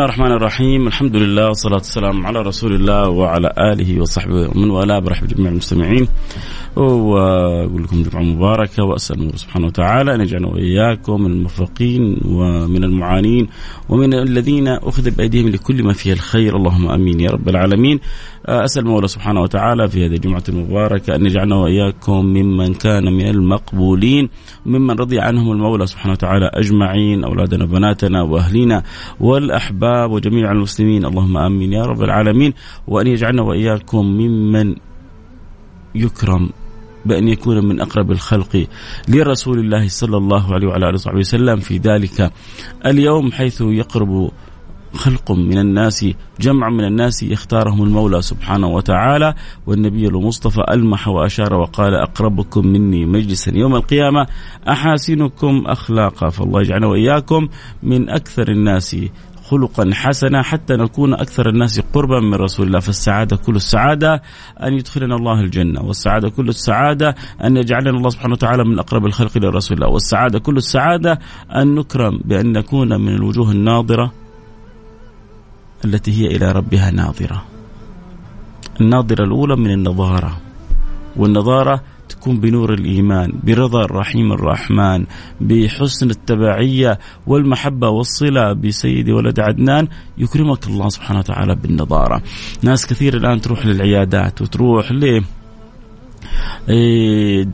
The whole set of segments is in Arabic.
الله الرحمن الرحيم. الحمد لله والصلاة والسلام على رسول الله وعلى آله وصحبه ومن والاه برحب جميع المستمعين. وأقول لكم جمعة مباركة وأسأل الله سبحانه وتعالى أن يجعلنا وإياكم من الموفقين ومن المعانين ومن الذين اخذ بأيديهم لكل ما فيه الخير. اللهم آمين يا رب العالمين. أسأل المولى سبحانه وتعالى في هذه الجمعة المباركة أن يجعلنا وإياكم ممن كان من المقبولين ممن رضي عنهم المولى سبحانه وتعالى أجمعين أولادنا وبناتنا وأهلينا والأحباب وجميع المسلمين. اللهم آمين يا رب العالمين. وأن يجعلنا وإياكم ممن يكرم بأن يكون من أقرب الخلق لرسول الله صلى الله عليه وعلى آله وصحبه وسلم في ذلك اليوم حيث يقرب خلق من الناس جمع من الناس يختارهم المولى سبحانه وتعالى والنبي المصطفى ألمح وأشار وقال أقربكم مني مجلسا يوم القيامة أحاسنكم أخلاقا فالله يجعلنا وإياكم من أكثر الناس خلقا حسنا حتى نكون أكثر الناس قربا من رسول الله. فالسعادة كل السعادة أن يدخلنا الله الجنة والسعادة كل السعادة أن يجعلنا الله سبحانه وتعالى من أقرب الخلق لرسول الله. والسعادة كل السعادة أن نكرم بأن نكون من الوجوه الناظرة التي هي إلى ربها ناظرة. الناظرة الأولى من النظارة والنظارة تكون بنور الإيمان برضا الرحيم الرحمن بحسن التبعية والمحبة والصلة بسيد ولد عدنان. يكرمك الله سبحانه وتعالى بالنظارة. ناس كثير الآن تروح للعيادات وتروح ليه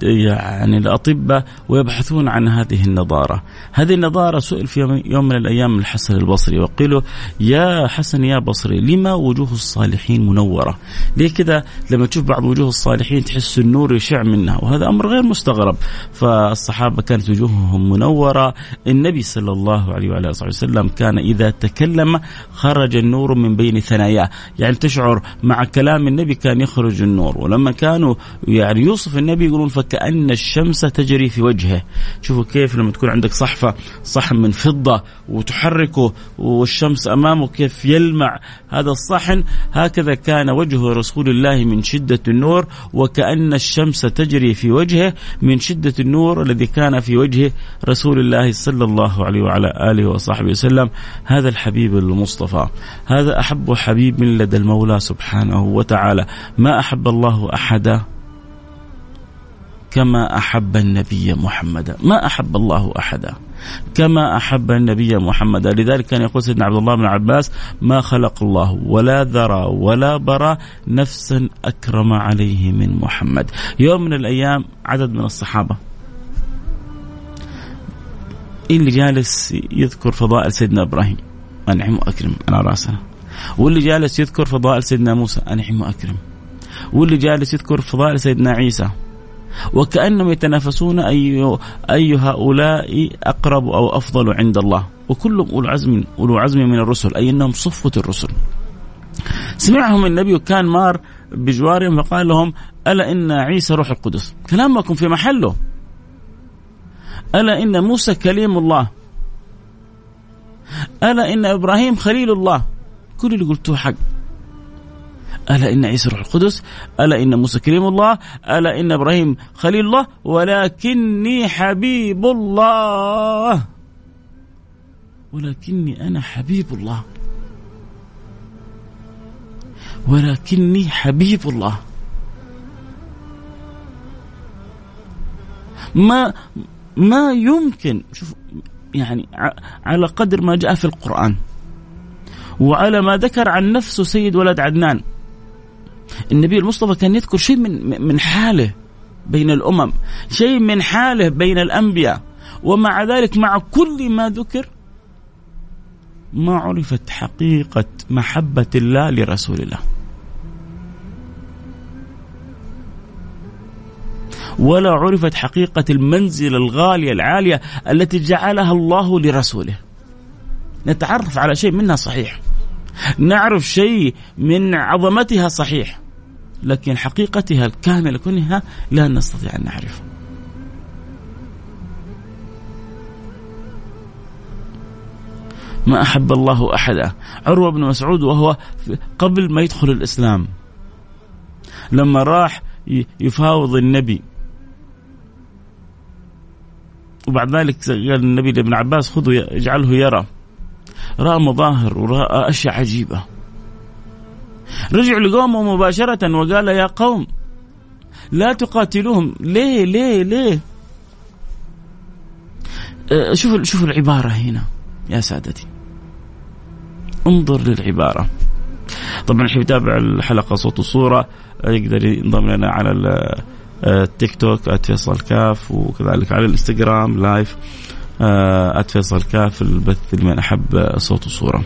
يعني الأطباء ويبحثون عن هذه النظارة. هذه النظارة سئل في يوم من الأيام الحسن البصري وقيل يا حسن يا بصري لما وجوه الصالحين منورة؟ ليه كذا؟ لما تشوف بعض وجوه الصالحين تحس النور يشع منها وهذا أمر غير مستغرب. فالصحابة كانت وجوههم منورة. النبي صلى الله عليه وعلى آله وسلم كان إذا تكلم خرج النور من بين ثناياه. يعني تشعر مع كلام النبي كان يخرج النور. ولما كانوا يعني يوصف النبي يقولون فكأن الشمس تجري في وجهه. شوفوا كيف لما تكون عندك صحفة صحن من فضة وتحركه والشمس أمامه كيف يلمع هذا الصحن هكذا كان وجه رسول الله من شدة النور وكأن الشمس تجري في وجهه من شدة النور الذي كان في وجه رسول الله صلى الله عليه وعلى آله وصحبه وسلم. هذا الحبيب المصطفى. هذا أحب حبيب لدى المولى سبحانه وتعالى. ما أحب الله أحدا؟ كما أحب النبي محمدا ما أحب الله أحدا. كما أحب النبي محمدا لذلك كان يقول سيدنا عبد الله بن عباس ما خلق الله ولا ذرى ولا برى نفسا أكرم عليه من محمد. يوم من الأيام عدد من الصحابة. اللي جالس يذكر فضائل سيدنا إبراهيم أنعم وأكرم على رأسنا. واللي جالس يذكر فضائل سيدنا موسى أنعم وأكرم واللي جالس يذكر فضائل سيدنا عيسى وكأنهم يتنافسون أي أي هؤلاء أقرب أو أفضل عند الله. وكلهم أولو عزم أولو عزم من الرسل أي أنهم صفوة الرسل. سمعهم النبي وكان مار بجوارهم فقال لهم ألا إن عيسى روح القدس؟ كلامكم في محله. ألا إن موسى كليم الله؟ ألا إن إبراهيم خليل الله؟ كل اللي قلتوه حق. ألا إن عيسى روح القدس ألا إن موسى كريم الله ألا إن إبراهيم خليل الله ولكني حبيب الله. ولكني أنا حبيب الله. ولكني حبيب الله. ما ما يمكن شوف يعني على قدر ما جاء في القرآن وعلى ما ذكر عن نفسه سيد ولد عدنان. النبي المصطفى كان يذكر شيء من من حاله بين الأمم شيء من حاله بين الأنبياء. ومع ذلك مع كل ما ذكر ما عرفت حقيقة محبة الله لرسول الله. ولا عرفت حقيقة المنزلة الغالية العالية التي جعلها الله لرسوله. نتعرف على شيء منها صحيح. نعرف شيء من عظمتها صحيح. لكن حقيقتها الكاملة كلها لا نستطيع أن نعرفها. ما أحب الله أحدا. عروة بن مسعود وهو قبل ما يدخل الإسلام لما راح يفاوض النبي وبعد ذلك قال النبي لابن عباس خذوا اجعله يرى. رأى مظاهر ورأى أشياء عجيبة. رجع لقومه مباشرة وقال يا قوم لا تقاتلوهم. ليه؟ ليه؟ ليه؟ أه، شوف شوف العبارة هنا يا سادتي. انظر للعبارة. طبعا اللي يتابع الحلقة صوت وصورة يقدر ينضم لنا على التيك توك @فيصل كاف وكذلك على الإنستغرام لايف @فيصل كاف البث لمن أحب صوت وصورة.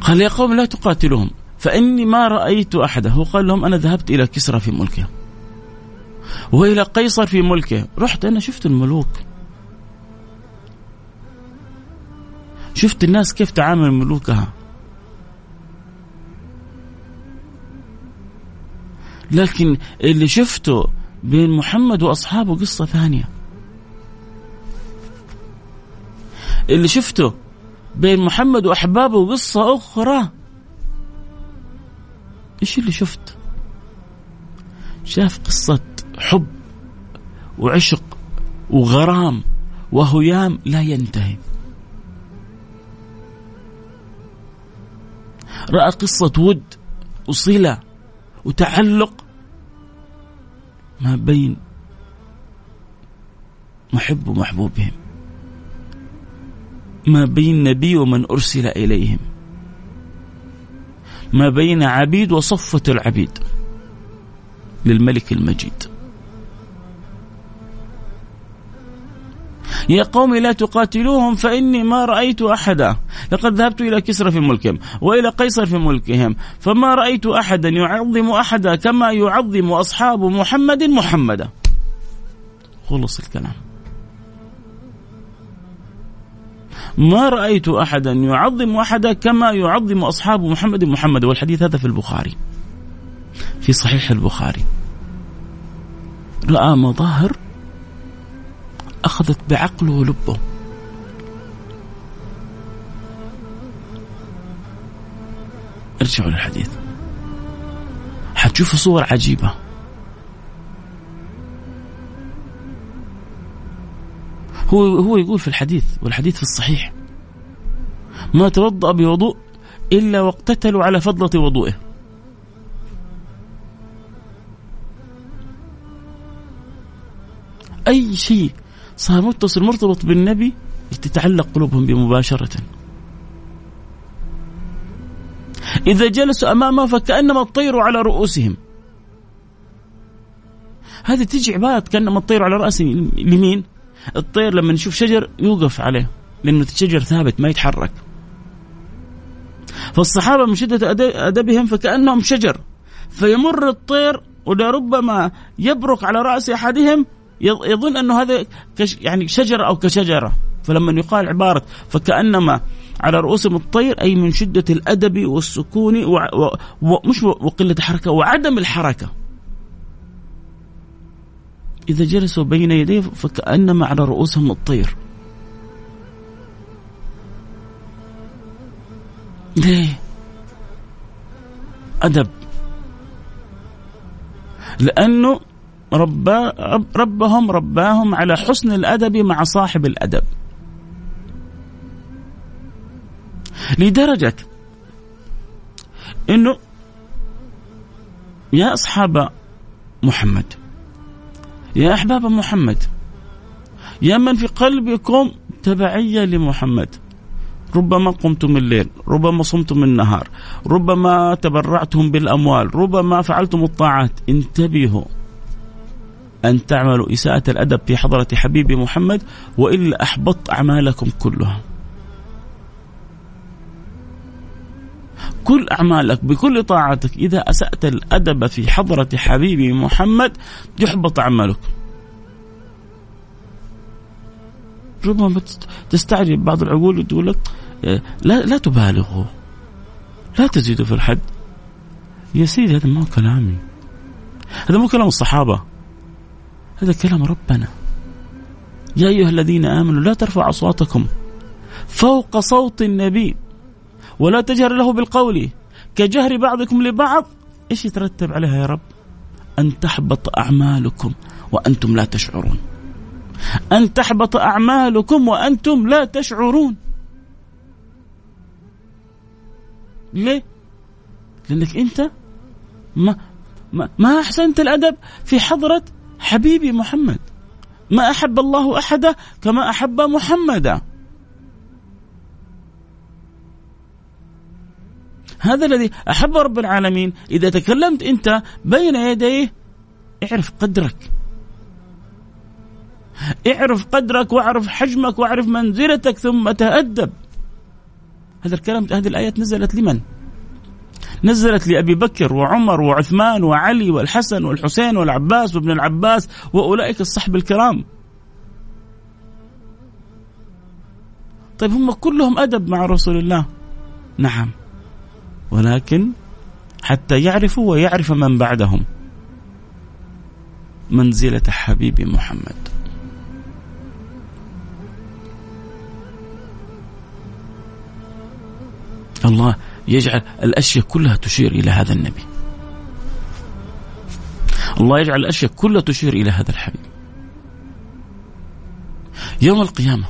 قال يا قوم لا تقاتلوهم. فإني ما رأيت احدا هو قال لهم أنا ذهبت إلى كسرى في ملكه. وإلى قيصر في ملكه. رحت أنا شفت الملوك. شفت الناس كيف تعامل ملوكها. لكن اللي شفته بين محمد وأصحابه قصة ثانية. اللي شفته بين محمد وأحبابه قصة أخرى. إيش اللي شفت؟ شاف قصة حب وعشق وغرام وهيام لا ينتهي. رأى قصة ود وصلة وتعلق ما بين محب ومحبوبهم. ما بين نبي ومن أرسل إليهم. ما بين عبيد وصفة العبيد. للملك المجيد. يا قوم لا تقاتلوهم فإني ما رأيت أحدا. لقد ذهبت إلى كسرى في ملكهم وإلى قيصر في ملكهم فما رأيت أحدا يعظم أحدا كما يعظم أصحاب محمد محمدا. خلص الكلام. ما رأيت أحدا يعظم أحدا كما يعظم أصحاب محمد محمد والحديث هذا في البخاري في صحيح البخاري. رأى مظاهر أخذت بعقله ولبه. ارجعوا للحديث. حتشوفوا صور عجيبة. هو هو يقول في الحديث والحديث في الصحيح. ما توضأ بوضوء إلا واقتتلوا على فضلة وضوئه. أي شيء صار متصل مرتبط بالنبي تتعلق قلوبهم بمباشرة. إذا جلسوا أمامه فكأنما الطير على رؤوسهم. هذه تجي عبارة كأنما الطير على رأس لمين الطير لما نشوف شجر يوقف عليه لأنه الشجر ثابت ما يتحرك. فالصحابة من شدة أدبهم فكأنهم شجر. فيمر الطير ولربما يبرك على رأس أحدهم يظن أنه هذا كش يعني شجرة أو كشجرة. فلما يقال عبارة فكأنما على رؤوسهم الطير أي من شدة الأدب والسكون ومش وقلة الحركة وعدم الحركة. إذا جلسوا بين يديه فكأنما على رؤوسهم الطير. ليه؟ أدب لأنه ربا ربهم رباهم على حسن الأدب مع صاحب الأدب لدرجة أنه يا أصحاب محمد يا أحباب محمد يا من في قلبكم تبعية لمحمد. ربما قمتم الليل ربما صمتم النهار ربما تبرعتم بالأموال ربما فعلتم الطاعات. انتبهوا أن تعملوا إساءة الأدب في حضرة حبيبي محمد وإلا أحبط أعمالكم كلها. كل أعمالك بكل طاعتك إذا أسأت الأدب في حضرة حبيبي محمد يحبط عملك. ربما تستعجب بعض العقول وتقول لك آه، لا لا تبالغوا. لا تزيدوا في الحد. يا سيدي هذا ما هو كلامي. هذا مو كلام الصحابة. هذا كلام ربنا. يا أيها الذين آمنوا لا ترفعوا أصواتكم. فوق صوت النبي. ولا تجهر له بالقول كجهر بعضكم لبعض إيش يترتب عليها يا رب؟ أن تحبط أعمالكم وأنتم لا تشعرون. أن تحبط أعمالكم وأنتم لا تشعرون. ليه؟ لأنك أنت ما ما, ما أحسنت الأدب في حضرة حبيبي محمد. ما أحب الله أحدا كما أحب محمدا. هذا الذي أحب رب العالمين. إذا تكلمت أنت بين يديه اعرف قدرك. اعرف قدرك واعرف حجمك واعرف منزلتك ثم تأدب. هذا الكلام هذه الآيات نزلت لمن؟ نزلت لأبي بكر وعمر وعثمان وعلي والحسن والحسين والعباس وابن العباس وأولئك الصحب الكرام. طيب هم كلهم أدب مع رسول الله. نعم. ولكن حتى يعرفوا ويعرف من بعدهم. منزلة حبيبي محمد. الله يجعل الأشياء كلها تشير إلى هذا النبي. الله يجعل الأشياء كلها تشير إلى هذا الحبيب. يوم القيامة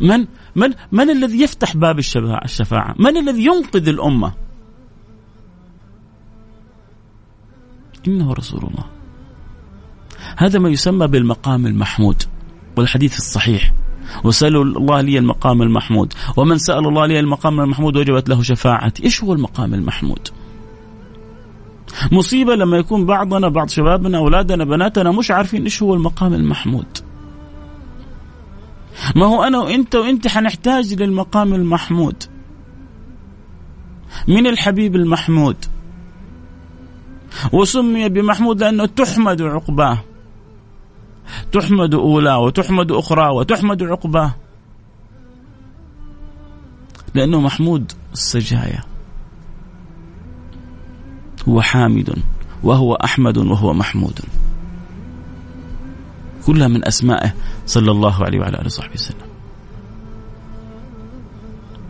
من من من الذي يفتح باب الشفاعة؟ من الذي ينقذ الأمة؟ إنه رسول الله. هذا ما يسمى بالمقام المحمود والحديث الصحيح. وسألوا الله لي المقام المحمود. ومن سأل الله لي المقام المحمود وجبت له شفاعتي. إيش هو المقام المحمود؟ مصيبة لما يكون بعضنا بعض شبابنا أولادنا بناتنا مش عارفين إيش هو المقام المحمود. ما هو أنا وأنت وأنت حنحتاج للمقام المحمود. من الحبيب المحمود. وسمي بمحمود لأنه تحمد عقباه. تحمد أولى وتحمد أخرى وتحمد عقباه. لأنه محمود السجايا. هو حامد وهو أحمد وهو محمود. كلها من أسمائه صلى الله عليه وعلى آله وصحبه وسلم.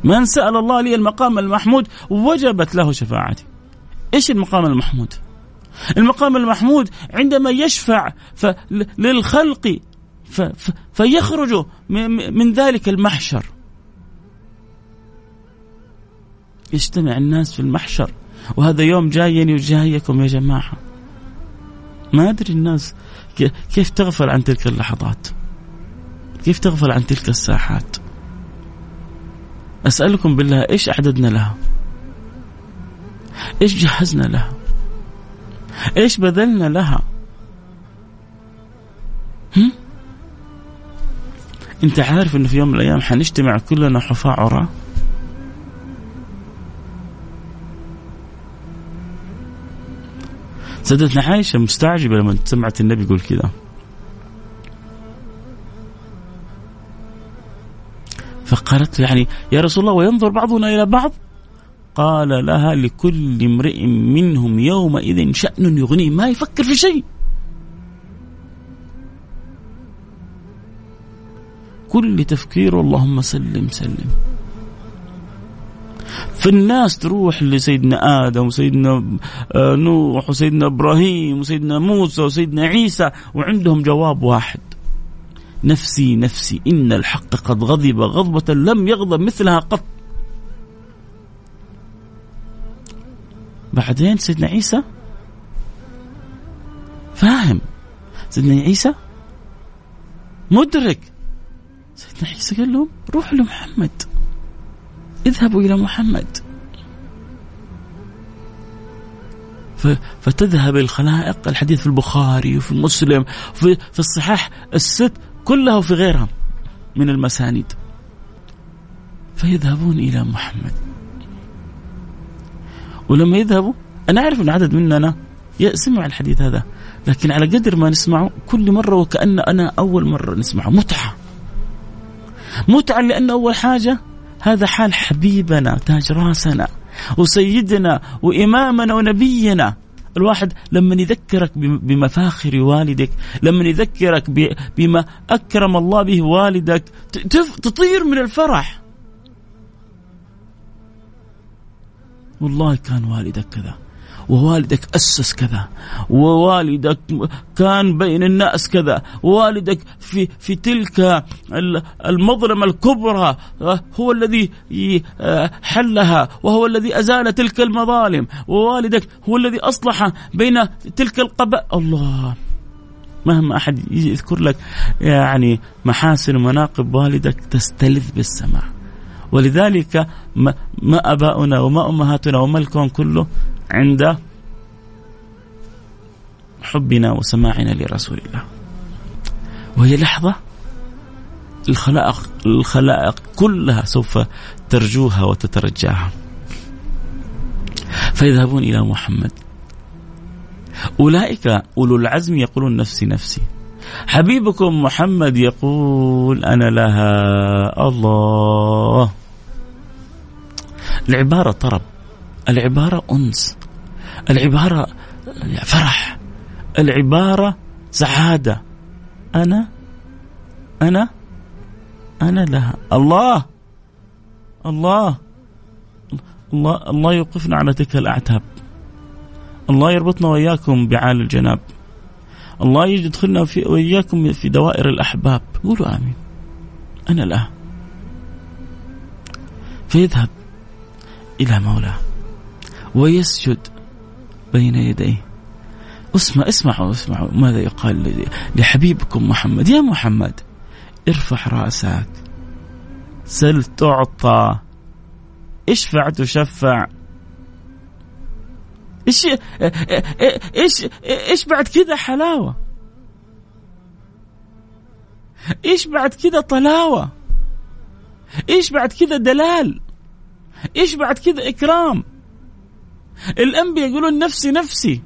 من سأل الله لي المقام المحمود وجبت له شفاعتي. إيش المقام المحمود؟ المقام المحمود عندما يشفع للخلق فيخرجوا من ذلك المحشر. يجتمع الناس في المحشر وهذا يوم جايني وجايكم يا جماعة. ما أدري الناس كيف تغفل عن تلك اللحظات؟ كيف تغفل عن تلك الساحات؟ أسألكم بالله إيش أعددنا لها؟ إيش جهزنا لها؟ إيش بذلنا لها؟ هم؟ أنت عارف أنه في يوم من الأيام حنجتمع كلنا حفاة عراة سيدتنا عائشة مستعجبة لما سمعت النبي يقول كذا. فقالت يعني يا رسول الله وينظر بعضنا إلى بعض؟ قال لها لكل امرئ منهم يومئذ شأن يغنيه ما يفكر في شيء. كل تفكيره اللهم سلم سلم. فالناس تروح لسيدنا آدم وسيدنا آه، نوح وسيدنا إبراهيم وسيدنا موسى وسيدنا عيسى وعندهم جواب واحد. نفسي نفسي إن الحق قد غضب غضبة لم يغضب مثلها قط. بعدين سيدنا عيسى؟ فاهم. سيدنا عيسى؟ مدرك. سيدنا عيسى قال لهم روحوا لمحمد. اذهبوا إلى محمد. فتذهب الخلائق الحديث في البخاري وفي مسلم في في الصحاح الست كلها وفي غيرها من المسانيد. فيذهبون إلى محمد. ولما يذهبوا أنا أعرف أن عدد مننا سمع الحديث هذا لكن على قدر ما نسمعه كل مرة وكأن أنا أول مرة نسمعه. متعة. متعة لأن أول حاجة هذا حال حبيبنا تاج راسنا وسيدنا وإمامنا ونبينا. الواحد لما يذكرك بمفاخر والدك لما يذكرك بما أكرم الله به والدك تطير من الفرح. والله كان والدك كذا. ووالدك أسس كذا ووالدك كان بين الناس كذا ووالدك في في تلك المظلمة الكبرى هو الذي حلها وهو الذي أزال تلك المظالم ووالدك هو الذي أصلح بين تلك القبائل. الله مهما أحد يذكر لك يعني محاسن ومناقب والدك تستلذ بالسماع ولذلك ما آباؤنا وما أمهاتنا وما الكون كله عند حبنا وسماعنا لرسول الله. وهي لحظة الخلائق الخلائق كلها سوف ترجوها وتترجاها. فيذهبون إلى محمد. أولئك أولو العزم يقولون نفسي نفسي. حبيبكم محمد يقول أنا لها الله. العبارة طرب. العبارة أنس. العبارة فرح. العبارة سعادة. أنا؟ أنا؟ أنا لها. الله! الله! الله! الله يوقفنا على تلك الأعتاب. الله يربطنا وإياكم بعال الجناب. الله يدخلنا في وإياكم في دوائر الأحباب. قولوا آمين. أنا لا فيذهب إلى مولاه. ويسجد بين يديه. اسمع اسمعوا اسمعوا ماذا يقال لحبيبكم محمد. يا محمد ارفع رأسك. سل تعطى. اشفع تشفع. إيش إيش إيش بعد كذا حلاوة؟ إيش بعد كذا طلاوة؟ إيش بعد كذا دلال؟ إيش بعد كذا إكرام؟ الأنبياء يقولون نفسي نفسي.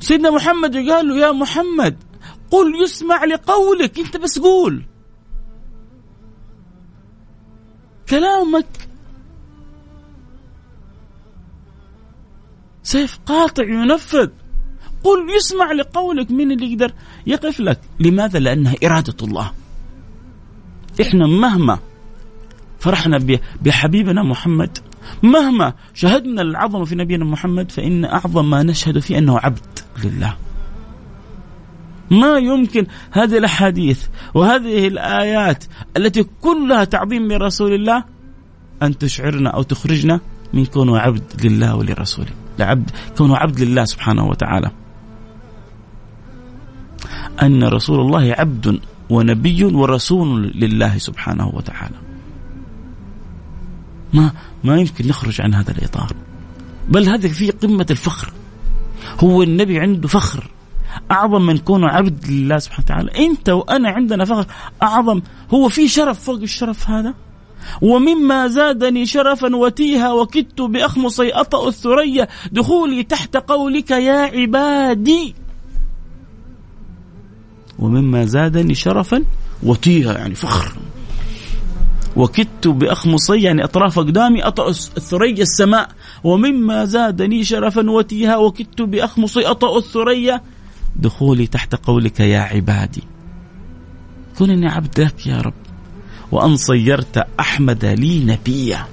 سيدنا محمد قال له يا محمد قل يسمع لقولك أنت بس قول. كلامك سيف قاطع ينفذ. قل يسمع لقولك من اللي يقدر يقف لك؟ لماذا؟ لأنها إرادة الله. إحنا مهما فرحنا بحبيبنا محمد مهما شهدنا العظمة في نبينا محمد فإن أعظم ما نشهد فيه أنه عبد لله. ما يمكن هذه الأحاديث وهذه الآيات التي كلها تعظيم لرسول الله أن تشعرنا أو تخرجنا من كونه عبد لله ولرسوله. لعبد كونه عبد لله سبحانه وتعالى. أن رسول الله عبد ونبي ورسول لله سبحانه وتعالى. ما ما يمكن نخرج عن هذا الإطار. بل هذا في قمة الفخر. هو النبي عنده فخر. أعظم من كونه عبد لله سبحانه وتعالى. أنت وأنا عندنا فخر. أعظم. هو في شرف فوق الشرف هذا؟ ومما زادني شرفا وتيها وكدت بأخمصي أطأ الثريا دخولي تحت قولك يا عبادي. ومما زادني شرفا وتيها يعني فخر. وكدت بأخمصي يعني أطراف أقدامي أطأ الثريا السماء ومما زادني شرفا وتيها وكدت بأخمصي أطأ الثريا. دخولي تحت قولك يا عبادي. كونني عبدك يا رب. وأن صيرت أحمد لي نبيا.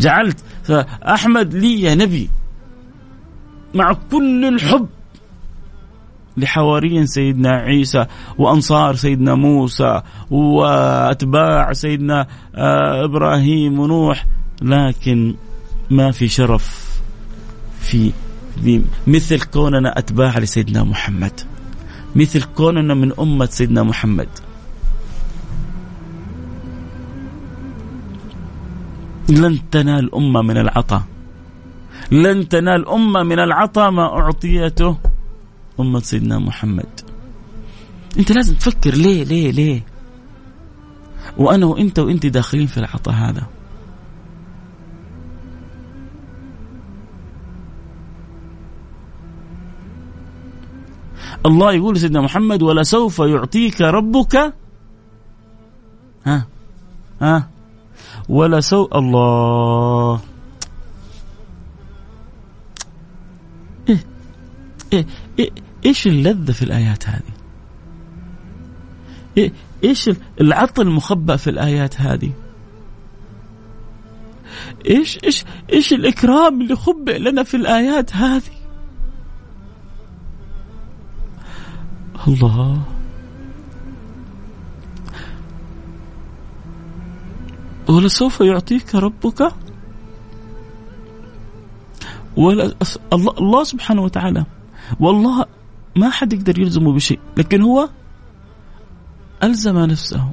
جعلت فأحمد لي نبي. مع كل الحب لحواري سيدنا عيسى وأنصار سيدنا موسى وأتباع سيدنا آه، إبراهيم ونوح لكن ما في شرف في مثل كوننا أتباع لسيدنا محمد مثل كوننا من أمة سيدنا محمد. لن تنال أمة من العطاء. لن تنال أمة من العطاء ما أعطيته. أمة سيدنا محمد. أنت لازم تفكر ليه ليه ليه؟ وأنا وأنت وأنت داخلين في العطاء هذا. الله يقول سيدنا محمد ولسوف يعطيك ربك ها ها ولسو الله. إيه إيه إيش اللذة في الآيات هذه؟ إيه إيش العطل المخبأ في الآيات هذه؟ إيش إيش إيش الإكرام اللي خبئ لنا في الآيات هذه؟ الله ولسوف يعطيك ربك ولا الله سبحانه وتعالى والله ما حد يقدر يلزمه بشيء لكن هو ألزم نفسه.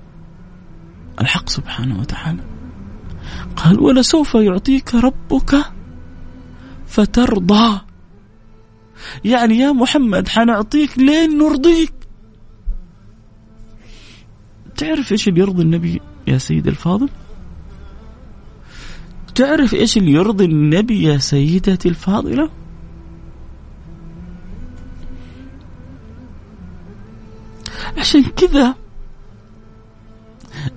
الحق سبحانه وتعالى. قال ولسوف يعطيك ربك فترضى. يعني يا محمد حنعطيك لين نرضيك. تعرف إيش اللي يرضي النبي يا سيد الفاضل؟ تعرف إيش اللي يرضي النبي يا سيدتي الفاضلة؟ عشان كذا.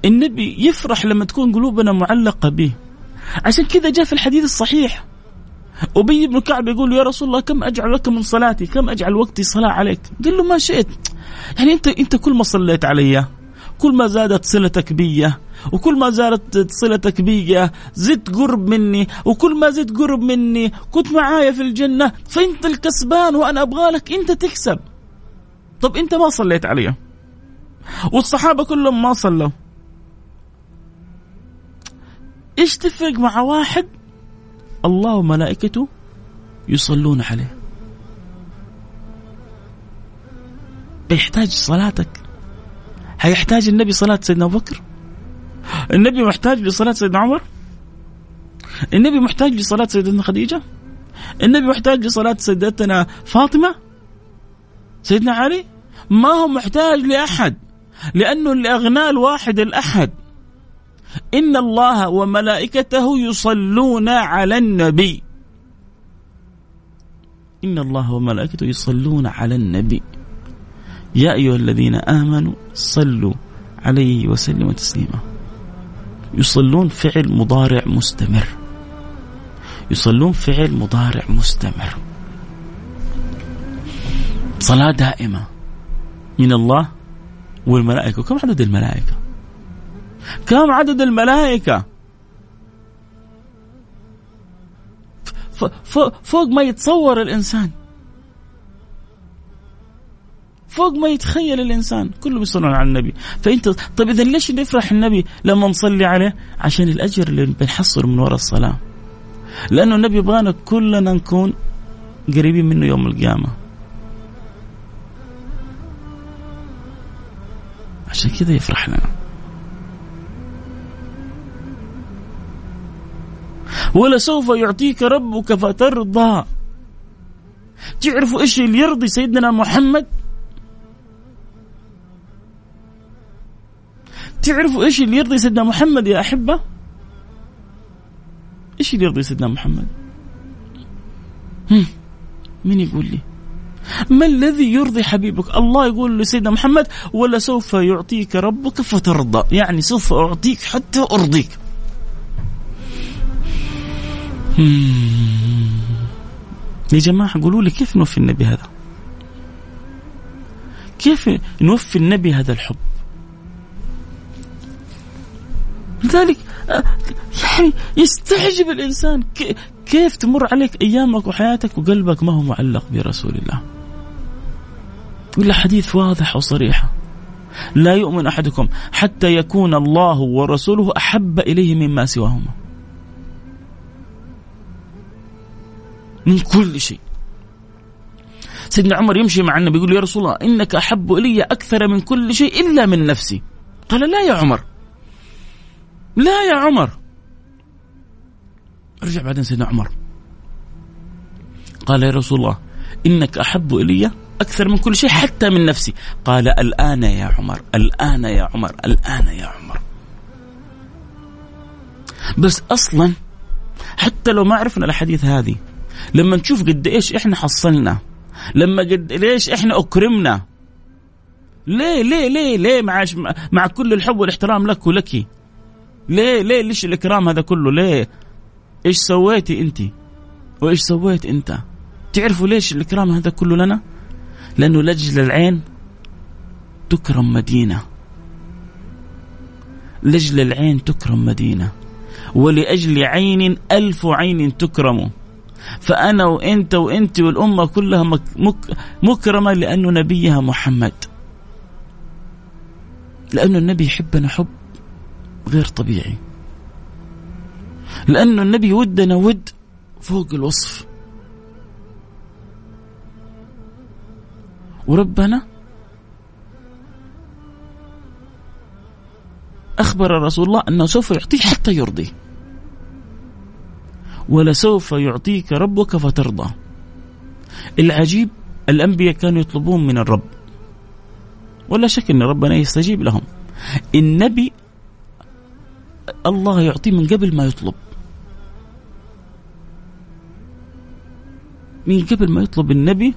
النبي يفرح لما تكون قلوبنا معلقة به. عشان كذا جاء في الحديث الصحيح. أبي بن كعب يقول يا رسول الله كم أجعل لك من صلاتي؟ كم أجعل وقتي صلاة عليك؟ قال له ما شئت. يعني أنت أنت كل ما صليت علي كل ما زادت صلتك بي وكل ما زادت صلتك بي زدت قرب مني وكل ما زدت قرب مني كنت معايا في الجنة فأنت الكسبان وأنا أبغى لك أنت تكسب. طب أنت ما صليت علي. والصحابة كلهم ما صلوا. إيش تفرق مع واحد؟ الله وملائكته يصلون عليه. بيحتاج صلاتك. هيحتاج النبي صلاة سيدنا أبو بكر؟ النبي محتاج لصلاة سيدنا عمر؟ النبي محتاج لصلاة سيدتنا خديجة؟ النبي محتاج لصلاة سيدتنا فاطمة؟ سيدنا علي؟ ما هو محتاج لأحد. لأنه اللي أغناه الواحد الأحد. إن الله وملائكته يصلون على النبي. إن الله وملائكته يصلون على النبي. يا أيها الذين آمنوا صلوا عليه وسلموا تسليما. يصلون فعل مضارع مستمر. يصلون فعل مضارع مستمر. صلاة دائمة. من الله والملائكة. كم عدد الملائكة؟ كم عدد الملائكة؟ فوق ما يتصور الإنسان. فوق ما يتخيل الإنسان. كله بيصلون على النبي. فانت طيب إذا ليش نفرح النبي لما نصلي عليه؟ عشان الأجر اللي بنحصل من وراء الصلاة. لأنه النبي يبغانا كلنا نكون قريبين منه يوم القيامة. عشان كذا يفرح لنا ولسوف يعطيك ربك فترضى. تعرفوا إيش اللي يرضي سيدنا محمد؟ تعرفوا إيش اللي يرضي سيدنا محمد يا أحبة؟ إيش اللي يرضي سيدنا محمد؟ مين يقول لي؟ ما الذي يرضي حبيبك؟ الله يقول لسيدنا محمد ولا سوف يعطيك ربك فترضى. يعني سوف أعطيك حتى أرضيك. يا جماعة قولوا لي كيف نوفي النبي هذا؟ كيف نوفي النبي هذا الحب؟ ولذلك آه، يعني يستعجب الإنسان. كيف تمر عليك أيامك وحياتك وقلبك ما هو معلق برسول الله؟ ولا حديث واضح وصريح. لا يؤمن أحدكم حتى يكون الله ورسوله أحب إليه مما سواهما. من كل شيء. سيدنا عمر يمشي مع النبي يقول يا رسول الله إنك أحب إلي أكثر من كل شيء إلا من نفسي. قال لا يا عمر. لا يا عمر. رجع بعدين سيدنا عمر. قال يا رسول الله إنك أحب إلي أكثر من كل شيء حتى من نفسي. قال الآن يا عمر الآن يا عمر الآن يا عمر. بس أصلا حتى لو ما عرفنا الأحاديث هذه لما نشوف قد إيش إحنا حصلنا لما قد ليش إحنا أكرمنا. ليه ليه ليه ليه مع مع كل الحب والإحترام لك ولك؟ ليه ليه ليش الإكرام هذا كله؟ ليه؟ إيش سويتي أنت؟ وإيش سويت أنت؟ تعرفوا ليش الإكرام هذا كله لنا؟ لأنه لجل العين تكرم مدينة. لجل العين تكرم مدينة. ولأجل عين ألف عين تكرم. فأنا وأنت وأنت والأمة كلها مك مك مكرمة لأنه نبيها محمد. لأنه النبي يحبنا حب غير طبيعي. لأنه النبي ودنا ود فوق الوصف. وربنا أخبر رسول الله أنه سوف يعطيه حتى يرضيه ولسوف يعطيك ربك فترضى. العجيب الأنبياء كانوا يطلبون من الرب. ولا شك أن ربنا يستجيب لهم. النبي الله يعطيه من قبل ما يطلب. من قبل ما يطلب النبي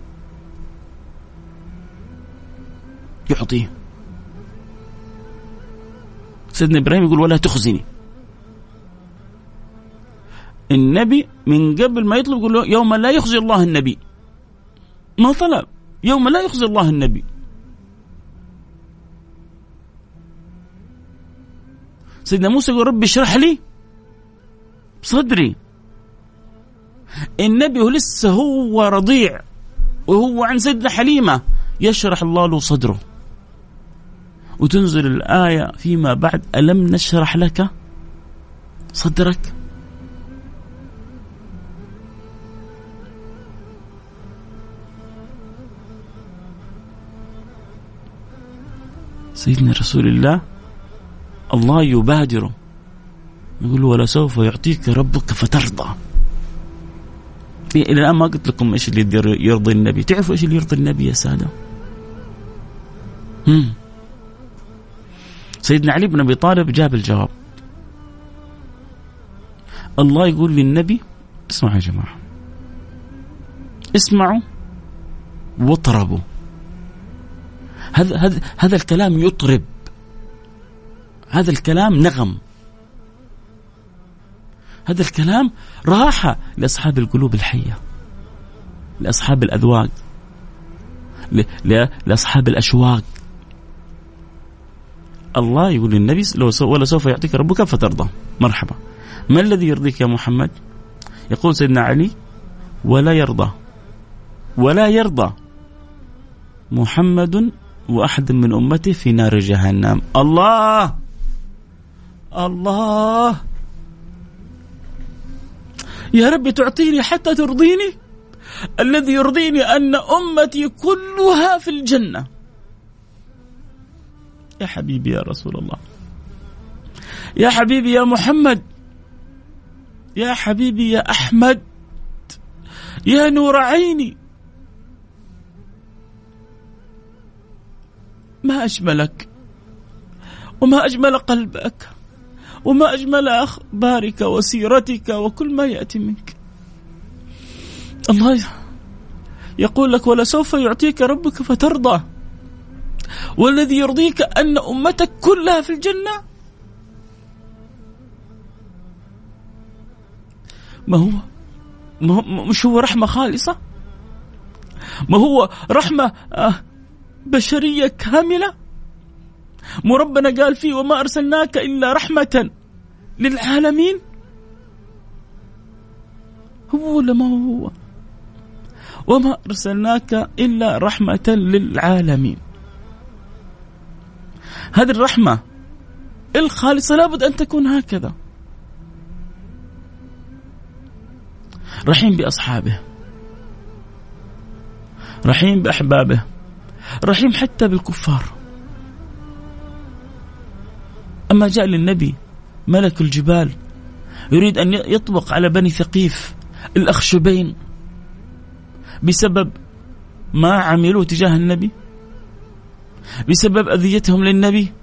يعطيه. سيدنا إبراهيم يقول ولا تخزني. النبي من قبل ما يطلب يقول له يوم لا يخزي الله النبي. ما طلب. يوم لا يخزي الله النبي. سيدنا موسى يقول ربي اشرح لي صدري. النبي هو لسه هو رضيع وهو عن سيدنا حليمة يشرح الله له صدره. وتنزل الآية فيما بعد ألم نشرح لك صدرك؟ سيدنا رسول الله الله يبادره يقول ولا سوف يعطيك ربك فترضى. إلى الآن ما قلت لكم إيش اللي يرضي النبي. تعرفوا إيش اللي يرضي النبي يا سادة؟ هم. سيدنا علي بن أبي طالب جاب الجواب. الله يقول للنبي اسمعوا يا جماعة. اسمعوا واطربوا. هذا هذا هذا الكلام يطرب. هذا الكلام نغم. هذا الكلام راحة لأصحاب القلوب الحية لأصحاب الأذواق لأصحاب الأشواق. الله يقول للنبي لو ولا سوف يعطيك ربك فترضى. مرحبا. ما الذي يرضيك يا محمد؟ يقول سيدنا علي ولا يرضى. ولا يرضى. محمد وأحد من امته في نار جهنم. الله! الله! يا رب تعطيني حتى ترضيني؟ الذي يرضيني أن أمتي كلها في الجنة. يا حبيبي يا رسول الله. يا حبيبي يا محمد. يا حبيبي يا أحمد. يا نور عيني. ما أجملك. وما أجمل قلبك. وما أجمل أخبارك وسيرتك وكل ما يأتي منك. الله يقول لك ولسوف يعطيك ربك فترضى. والذي يرضيك أن أمتك كلها في الجنة؟ ما هو؟ مش هو رحمة خالصة؟ ما هو رحمة آه، بشرية كاملة؟ مو ربنا قال فيه وما أرسلناك إلا رحمة للعالمين؟ هو ولا ما هو؟ وما أرسلناك إلا رحمة للعالمين. هذه الرحمة. الخالصة لابد أن تكون هكذا. رحيم بأصحابه. رحيم بأحبابه. رحيم حتى بالكفار. أما جاء للنبي ملك الجبال يريد أن يطبق على بني ثقيف الأخشبين بسبب ما عملوه تجاه النبي. بسبب أذيتهم للنبي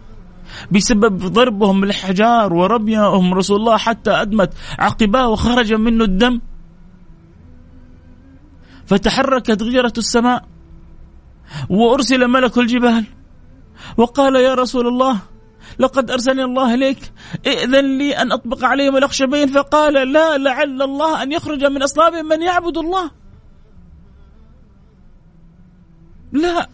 بسبب ضربهم بالحجار ورميهم رسول الله حتى أدمت عقباه وخرج منه الدم. فتحركت غيرة السماء وأرسل ملك الجبال وقال يا رسول الله لقد أرسلني الله إليك ائذن لي أن أطبق عليهم الأخشبين. فقال لا لعل الله أن يخرج من أصلابهم من يعبد الله. لا.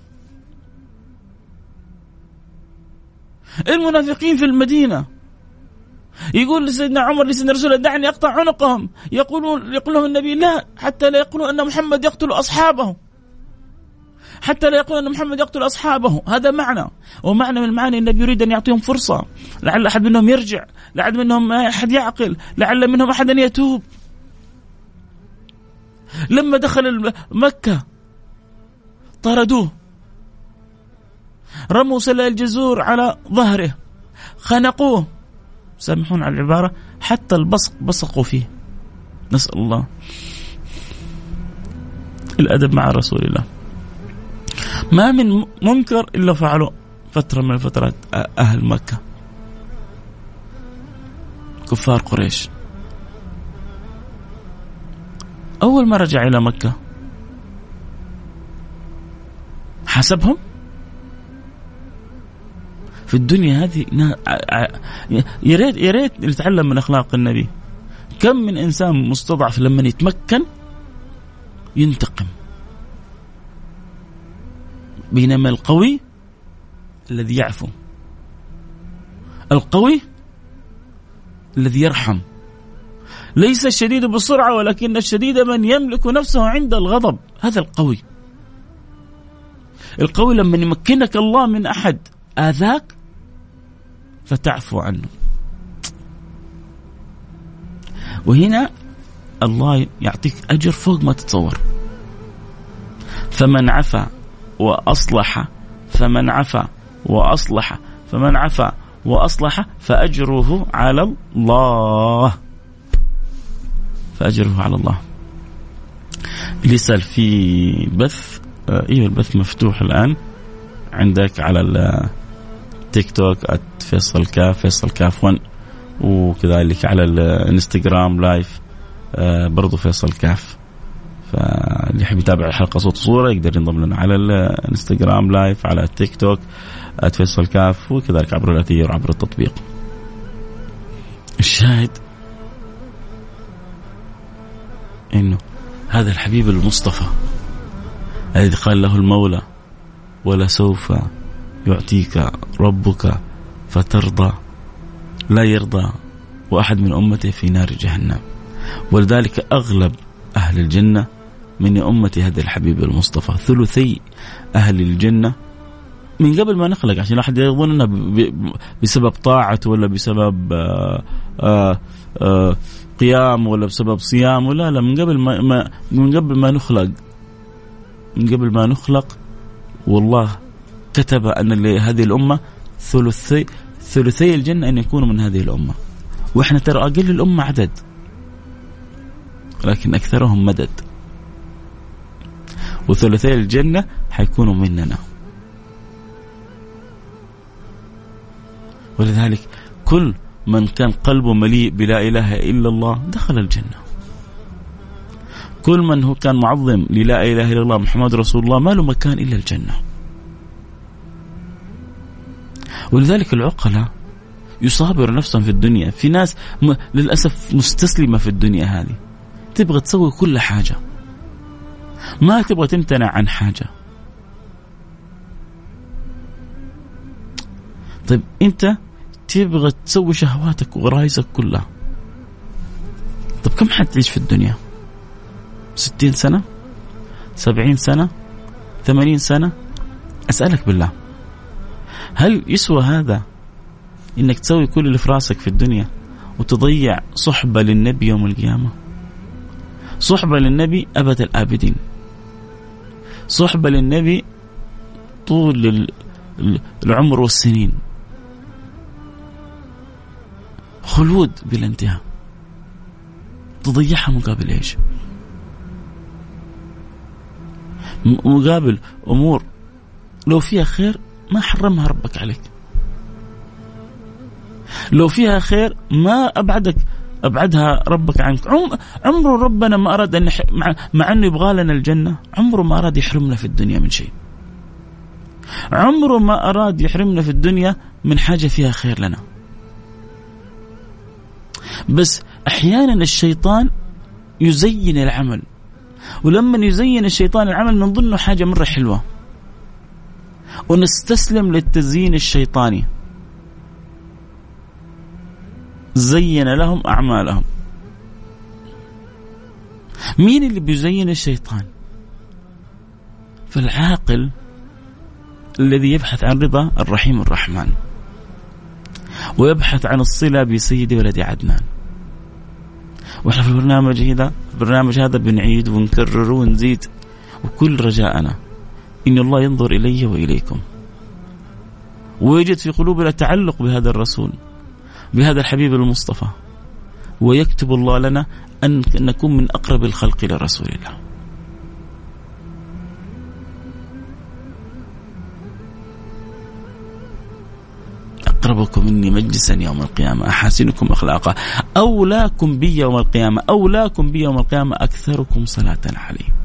المنافقين في المدينة. يقول لسيدنا عمر لسيدنا رسول الله دعني أقطع عنقهم. يقولون يقول لهم النبي لا حتى لا يقولوا أن محمد يقتل أصحابه. حتى لا يقول أن محمد يقتل أصحابه. هذا معنى. ومعنى من معاني النبي يريد أن يعطيهم فرصة. لعل أحد منهم يرجع. لعل منهم أحد يعقل. لعل منهم أحد يتوب. لما دخل مكة طردوه. رموا سلة الجزور على ظهره. خنقوه. سامحون على العبارة. حتى البصق بصقوا فيه. نسأل الله الأدب مع رسول الله. ما من منكر إلا فعله. فترة من الفترات. أهل مكة. كفار قريش. أول ما رجع إلى مكة حسبهم في الدنيا هذه يا ريت يا ريت نتعلم من أخلاق النبي. كم من إنسان مستضعف لما يتمكن ينتقم. بينما القوي الذي يعفو. القوي الذي يرحم. ليس الشديد بالسرعة ولكن الشديد من يملك نفسه عند الغضب. هذا القوي. القوي لما يمكنك الله من أحد آذاك فتعفو عنه. وهنا الله يعطيك أجر فوق ما تتصور. فمن عفا وأصلح فمن عفا وأصلح فمن عفا وأصلح فأجره على الله. فأجره على الله. اللي يسأل في بث أيوه البث مفتوح الآن؟ عندك على التيك توك فيصل كاف فيصل كاف 1 وكذلك على الانستغرام live آه، برضو فيصل كاف فاللي يحب يتابع الحلقة صوت وصوره يقدر ينضم لنا على الانستغرام live على التيك توك فيصل كاف وكذلك عبر الأثير وعبر التطبيق. الشاهد إنه هذا الحبيب المصطفى الذي قال له المولى ولسوف يعطيك ربك فترضى لا يرضى وأحد من أمته في نار جهنم. ولذلك أغلب أهل الجنة من أمة هذا الحبيب المصطفى ثلثي أهل الجنة. من قبل ما نخلق عشان لا أحد يظن انها بسبب طاعته ولا بسبب آآ آه، آآ آه، آه، قيام ولا بسبب صيام ولا لا من قبل ما من قبل ما نخلق من قبل ما نخلق والله كتب أن هذه الأمة ثلثي ثلثي الجنة أن يكونوا من هذه الأمة. وإحنا ترى أقل الأمة عدد. لكن أكثرهم مدد. وثلثي الجنة حيكونوا مننا. ولذلك كل من كان قلبه مليء بلا إله إلا الله دخل الجنة. كل من هو كان معظم للا إله إلا الله محمد رسول الله ما له مكان إلا الجنة. ولذلك العقلاء يصابر نفسهم في الدنيا. في ناس م... للأسف مستسلمة في الدنيا هذه. تبغى تسوي كل حاجة. ما تبغى تمتنع عن حاجة. طيب أنت تبغى تسوي شهواتك وغرايزك كلها. طب كم حتعيش في الدنيا؟ ستين سنة؟ سبعين سنة؟ ثمانين سنة؟ أسألك بالله. هل يسوى هذا؟ إنك تسوي كل اللي في راسك في الدنيا وتضيع صحبة للنبي يوم القيامة. صحبة للنبي أبد الآبدين. صحبة للنبي طول العمر والسنين. خلود بلا انتهاء. تضيعها مقابل إيش؟ مقابل أمور. لو فيها خير ما حرمها ربك عليك. لو فيها خير ما أبعدك أبعدها ربك عنك. عمره ربنا ما أراد أن مع, مع أنه يبغى لنا الجنة عمره ما أراد يحرمنا في الدنيا من شيء. عمره ما أراد يحرمنا في الدنيا من حاجة فيها خير لنا. بس أحيانا الشيطان يزين العمل. ولما يزين الشيطان العمل من ضمنه حاجة مرة حلوة. ونستسلم للتزيين الشيطاني. زين لهم أعمالهم. مين اللي بيزين الشيطان؟ فالعاقل الذي يبحث عن رضا الرحيم الرحمن ويبحث عن الصلة بسيد ولد عدنان. وإحنا في البرنامج هذا البرنامج هذا بنعيد ونكرر ونزيد وكل رجاءنا إن الله ينظر إلي وإليكم. ويجد في قلوبنا تعلق بهذا الرسول بهذا الحبيب المصطفى. ويكتب الله لنا أن نكون من أقرب الخلق إلى رسول الله. أقربكم مني مجلسا يوم القيامة أحاسنكم أخلاقا أولاكم بي يوم القيامة أولاكم بي يوم القيامة أكثركم صلاة عليه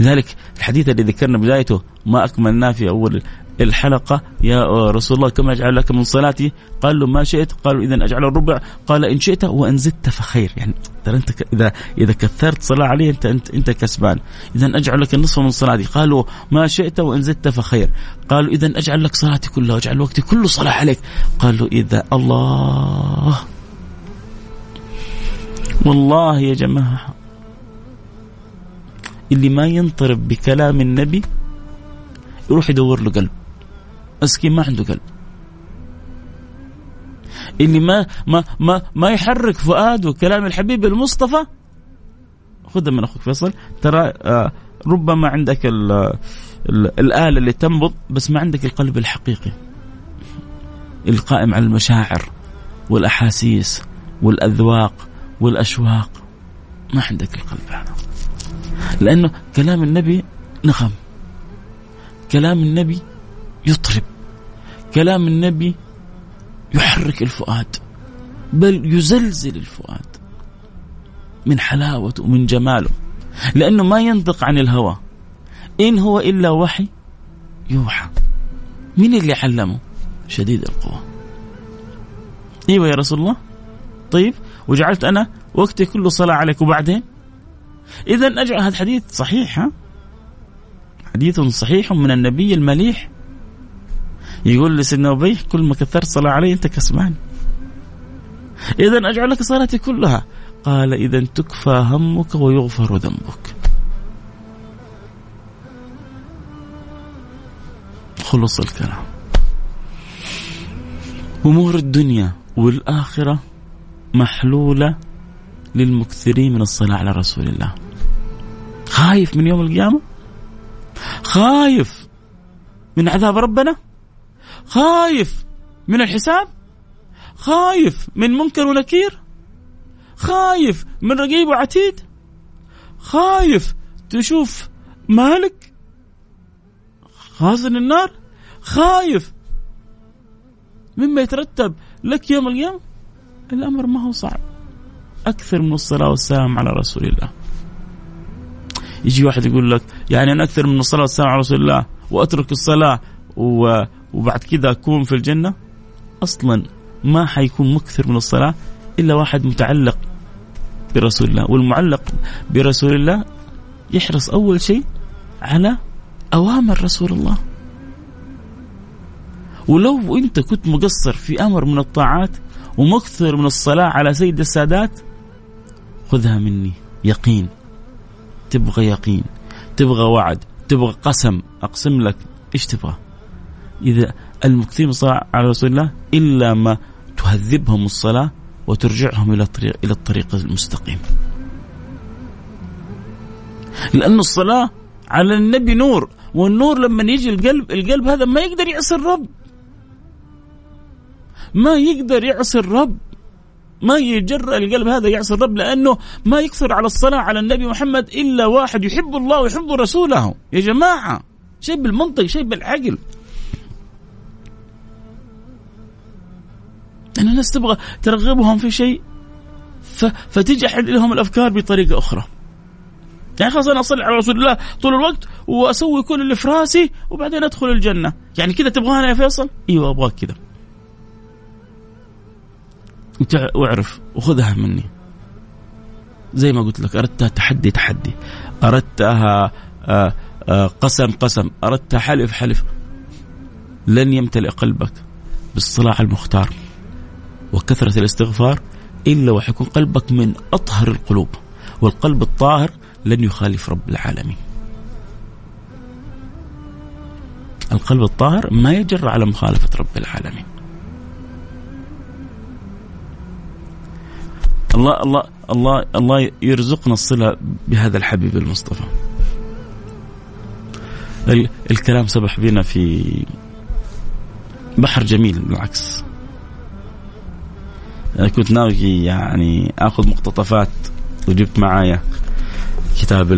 لذلك الحديث الذي ذكرنا بدايته ما أكملناه في أول الحلقة يا رسول الله كم أجعل لك من صلاتي قال له ما شئت. قالوا إذا أجعل الربع. قال إن شئت وإن زدت فخير. يعني ترى أنت إذا إذا كثرت صلاة علي أنت أنت أنت كسبان. إذا أجعل لك النصف من صلاتي قالوا ما شئت وإن زدت فخير. قالوا إذا أجعل لك صلاتي كلها وأجعل وقتي كله صلاة عليك. قالوا إذا الله. والله يا جماعة. اللي ما ينطرب بكلام النبي يروح يدور له قلب. مسكين ما عنده قلب. اللي ما ما ما ما يحرك فؤاده كلام الحبيب المصطفى خذها من أخوك فيصل. ترى آه ربما عندك ال ال الآلة اللي تنبض بس ما عندك القلب الحقيقي. القائم على المشاعر والأحاسيس والأذواق والأشواق. ما عندك القلب هذا. لأنه كلام النبي نغم. كلام النبي يطرب. كلام النبي يحرك الفؤاد. بل يزلزل الفؤاد. من حلاوته ومن جماله. لأنه ما ينطق عن الهوى. إن هو إلا وحي يوحى. مين اللي علمه؟ شديد القوى إيوه يا رسول الله. طيب وجعلت أنا وقتي كله صلاة عليك وبعدين؟ اذا أجعل هذا الحديث صحيح ها؟ حديث صحيح من النبي المليح. يقول لسيدنا أبي كل ما كثرت صلاة علي أنت كسبان. إذا أجعل لك صلاتي كلها. قال إذا تكفى همك ويغفر ذنبك. خلص الكلام. أمور الدنيا والآخرة محلولة للمكثرين من الصلاة على رسول الله. خايف من يوم القيامة؟ خايف من عذاب ربنا؟ خايف من الحساب؟ خايف من منكر ونكير؟ خايف من رقيب وعتيد؟ خايف تشوف مالك خازن النار؟ خايف مما يترتب لك يوم القيامة؟ الأمر ما هو صعب. أكثر من الصلاة والسلام على رسول الله. يجي واحد يقول لك يعني أنا أكثر من الصلاة والسلام على رسول الله وأترك الصلاة وبعد كذا أكون في الجنة؟ أصلا ما حيكون مكثر من الصلاة إلا واحد متعلق برسول الله والمعلق برسول الله يحرص أول شيء على أوامر رسول الله. ولو أنت كنت مقصر في أمر من الطاعات ومكثر من الصلاة على سيد السادات خذها مني. يقين. تبغى يقين. تبغى وعد. تبغى قسم. أقسم لك. إيش تبغى؟ إذا المكثرين من الصلاه على رسول الله إلا ما تهذبهم الصلاة وترجعهم إلى الطريق إلى الطريق المستقيم. لأن الصلاة على النبي نور والنور لما يجي القلب القلب هذا ما يقدر يعصي الرب. ما يقدر يعصي الرب. ما يجرأ القلب هذا يعصي الرب لأنه ما يكثر على الصلاة على النبي محمد إلا واحد يحب الله ويحب رسوله يا جماعة شيء بالمنطق شيء بالعقل أن الناس تبغى ترغبهم في شيء فتجحد لهم الأفكار بطريقة أخرى يعني خلاص أنا أصلي على رسول الله طول الوقت وأسوي كل اللي في رأسي وبعدين أدخل الجنة، يعني كذا تبغانا يا فيصل؟ إيوه أبغاك كذا. واعرف وخذها مني. زي ما قلت لك أردتها تحدي تحدي، أردتها آه، آه، قسم قسم، أردتها حلف حلف. لن يمتلئ قلبك بالصلاة المختار وكثرة الاستغفار إلا وحيكون قلبك من أطهر القلوب. والقلب الطاهر لن يخالف رب العالمين. القلب الطاهر ما يجر على مخالفة رب العالمين. الله الله الله الله يرزقنا الصلة بهذا الحبيب المصطفى. الكلام سبح بنا في بحر جميل بالعكس. كنت ناوي يعني آخذ مقتطفات وجبت معايا كتاب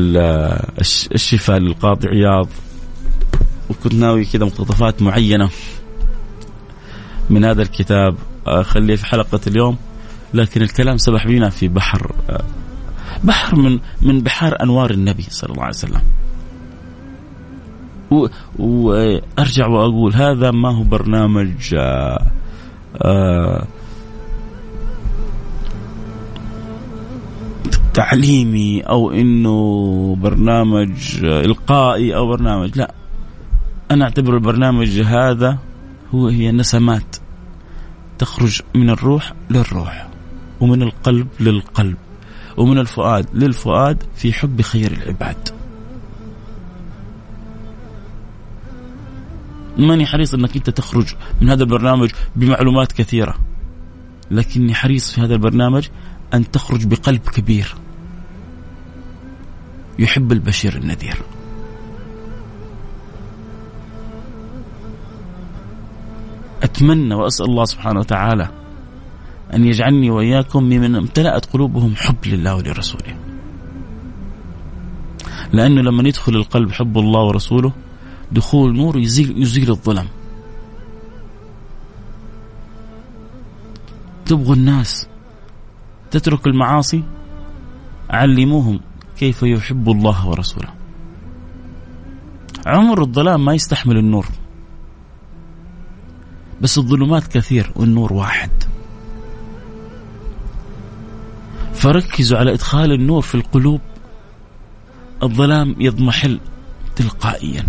الشفاء للقاضي عياض. وكنت ناوي كذا مقتطفات معينة من هذا الكتاب أخليه في حلقة اليوم. لكن الكلام سبح بينا في بحر بحر من من بحار أنوار النبي صلى الله عليه وسلم. وأرجع وأقول هذا ما هو برنامج آآ آآ تعليمي أو إنه برنامج إلقائي أو برنامج لا. أنا أعتبر البرنامج هذا هو هي نسمات تخرج من الروح للروح. ومن القلب للقلب ومن الفؤاد للفؤاد في حب خير العباد. ماني حريص إنك أنت تخرج من هذا البرنامج بمعلومات كثيرة لكني حريص في هذا البرنامج أن تخرج بقلب كبير. يحب البشير النذير. أتمنى وأسأل الله سبحانه وتعالى أن يجعلني وإياكم ممن امتلأت قلوبهم حب لله ولرسوله. لأنه لما يدخل القلب حب الله ورسوله دخول نور يزيل يزيل الظلم. تبغوا الناس تترك المعاصي علموهم كيف يحب الله ورسوله عمر الظلام ما يستحمل النور بس الظلمات كثير والنور واحد فركزوا على إدخال النور في القلوب. الظلام يضمحل تلقائيا.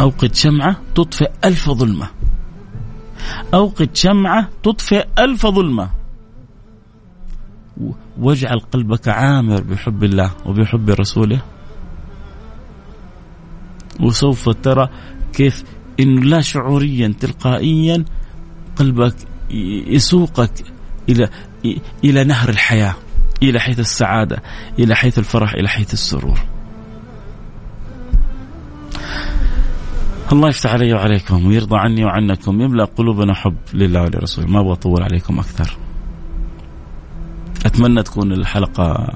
أوقد شمعة تطفئ ألف ظلمة. أوقد شمعة تطفئ ألف ظلمة. واجعل قلبك عامر بحب الله وبحب رسوله. وسوف ترى كيف انه لا شعوريا تلقائيا قلبك يسوقك إلى إلى نهر الحياة إلى حيث السعادة إلى حيث الفرح إلى حيث السرور. الله يفتح علي وعليكم ويرضى عني وعنكم يملأ قلوبنا حب لله ولرسوله. ما أبغى أطول عليكم أكثر. أتمنى تكون الحلقة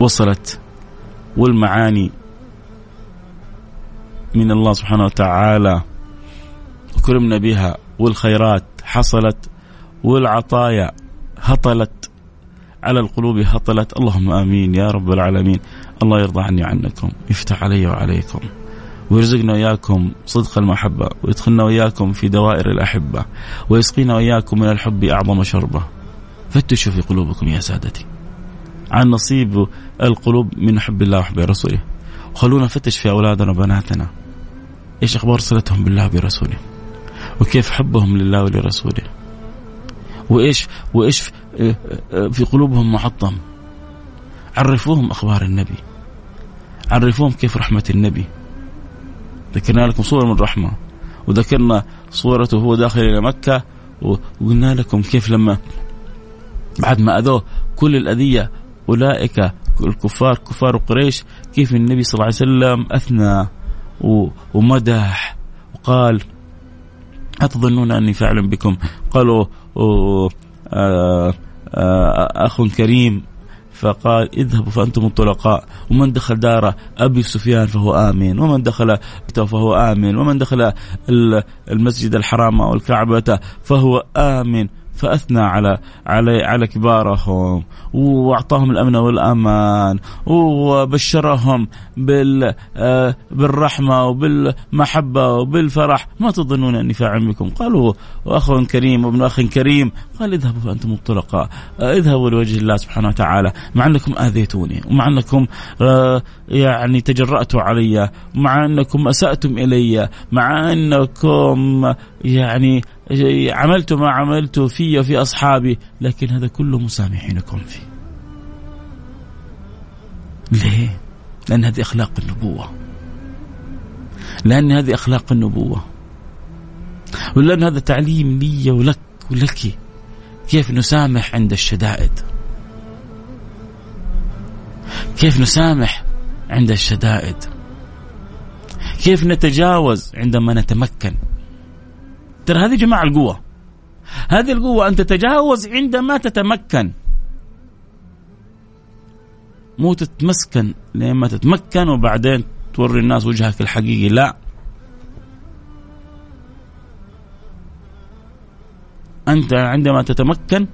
وصلت والمعاني من الله سبحانه وتعالى. كرمنا بها. والخيرات حصلت. والعطايا هطلت. على القلوب هطلت. اللهم آمين يا رب العالمين. الله يرضى عني وعنكم. يفتح علي وعليكم. ويرزقنا وإياكم صدق المحبة. ويدخلنا وإياكم في دوائر الأحبة. ويسقينا وإياكم من الحب أعظم شربة. فتشوا في قلوبكم يا سادتي. عن نصيب القلوب من حب الله وحب رسوله. وخلونا نفتش في أولادنا وبناتنا. إيش أخبار صلتهم بالله وبرسوله وكيف حبهم لله ولرسوله؟ وإيش وإيش في قلوبهم محطم؟ عرفوهم أخبار النبي. عرفوهم كيف رحمة النبي. ذكرنا لكم صورة من رحمة وذكرنا صورته هو داخل إلى مكة وقلنا لكم كيف لما بعد ما أذوه كل الأذية أولئك الكفار كفار قريش كيف النبي صلى الله عليه وسلم أثنى. ومدح وقال أتظنون أني فاعل بكم؟ قالوا آه، آه، أخ كريم. فقال اذهبوا فأنتم الطلقاء. ومن دخل دار أبي سفيان فهو امن ومن دخل بيته فهو امن ومن دخل المسجد الحرام أو الكعبة فهو امن فأثنى على على على كبارهم وأعطاهم الأمن والأمان وبشرهم بال آه، بالرحمة وبالمحبة وبالفرح. ما تظنون أني فاعل بكم قالوا واخ كريم وابن أخ كريم. قال اذهبوا فأنتم الطلقاء. آه، اذهبوا لوجه الله سبحانه وتعالى. مع أنكم آذيتوني ومع أنكم آه، يعني تجرأتوا علي مع أنكم أسأتم إلي مع أنكم يعني عملت ما عملت في وفي أصحابي لكن هذا كله مسامحينكم فيه. ليه؟ لأن هذه أخلاق النبوة. لأن هذه أخلاق النبوة. ولأن هذا تعليم لي ولك ولك. كيف نسامح عند الشدائد؟ كيف نسامح عند الشدائد؟ كيف نتجاوز عندما نتمكن؟ ترى هذه جماعة القوة. هذه القوة أن تتجاوز عندما تتمكن. مو تتمسكن لما تتمكن وبعدين توري الناس وجهك الحقيقي لا. أنت عندما تتمكن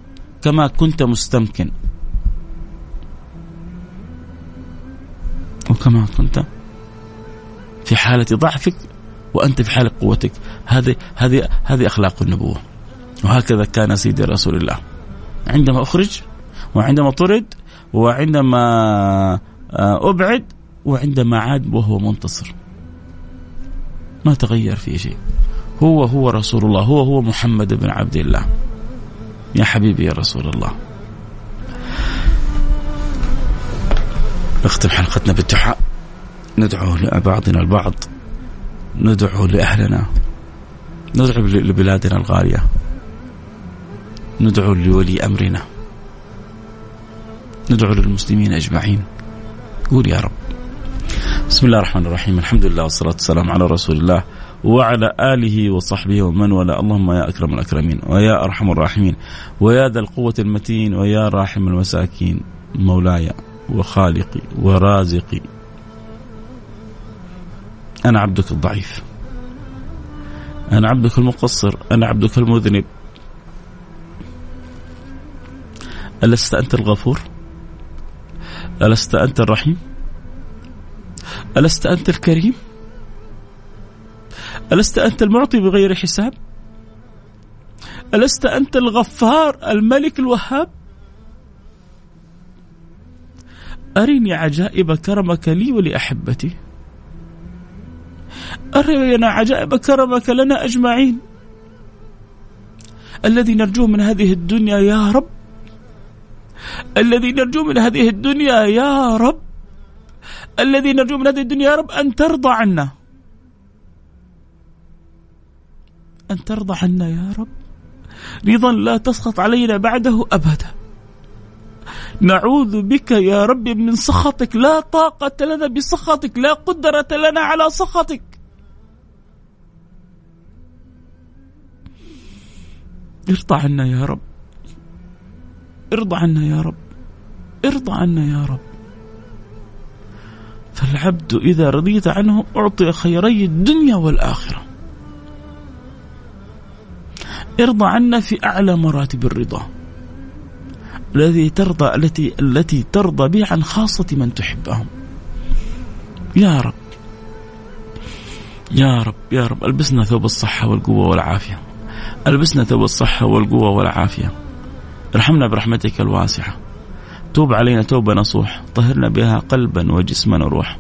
كما كنت مستمكن. وكما كنت في حالة ضعفك وأنت في حال قوتك. هذه هذه هذه أخلاق النبوة. وهكذا كان سيدي رسول الله. عندما أخرج وعندما طرد وعندما آه، أبعد وعندما عاد وهو منتصر. ما تغير في شيء. هو هو رسول الله. هو هو محمد بن عبد الله. يا حبيبي يا رسول الله. نختم حلقتنا بالدعاء. ندعو لبعضنا البعض. ندعو لأهلنا. ندعو لبلادنا الغالية. ندعو لولي أمرنا. ندعو للمسلمين أجمعين. قول يا رب. بسم الله الرحمن الرحيم. الحمد لله والصلاة والسلام على رسول الله وعلى آله وصحبه ومن والاه. اللهم يا أكرم الأكرمين ويا أرحم الراحمين ويا ذا القوة المتين ويا راحم المساكين. مولاي وخالقي ورازقي أنا عبدك الضعيف. أنا عبدك المقصر. أنا عبدك المذنب. ألست أنت الغفور؟ ألست أنت الرحيم؟ ألست أنت الكريم؟ ألست أنت المعطي بغير حساب؟ ألست أنت الغفار الملك الوهاب؟ أرني عجائب كرمك لي ولأحبتي. أرنا عجائب كرمك لنا أجمعين. الذي نرجوه من هذه الدنيا يا رب الذي نرجوه من هذه الدنيا يا رب الذي نرجوه من هذه الدنيا يا رب أن ترضى عنا. أن ترضى عنا يا رب. رضا لا تسخط علينا بعده أبدا. نعوذ بك يا رب من سخطك. لا طاقة لنا بسخطك لا قدرة لنا على سخطك. ارضى عنا يا رب. ارضى عنا يا رب. ارضى عنا يا رب. فالعبد إذا رضيت عنه أعطي خيري الدنيا والآخرة. ارضى عنا في أعلى مراتب الرضا. الذي ترضى التي التي ترضى به عن خاصة من تحبهم. يا رب. يا رب يا رب. ألبسنا ثوب الصحة والقوة والعافية. ألبسنا ثوب الصحة والقوة والعافية. ارحمنا برحمتك الواسعة. توب علينا توبة نصوح. طهرنا بها قلبا وجسما وروح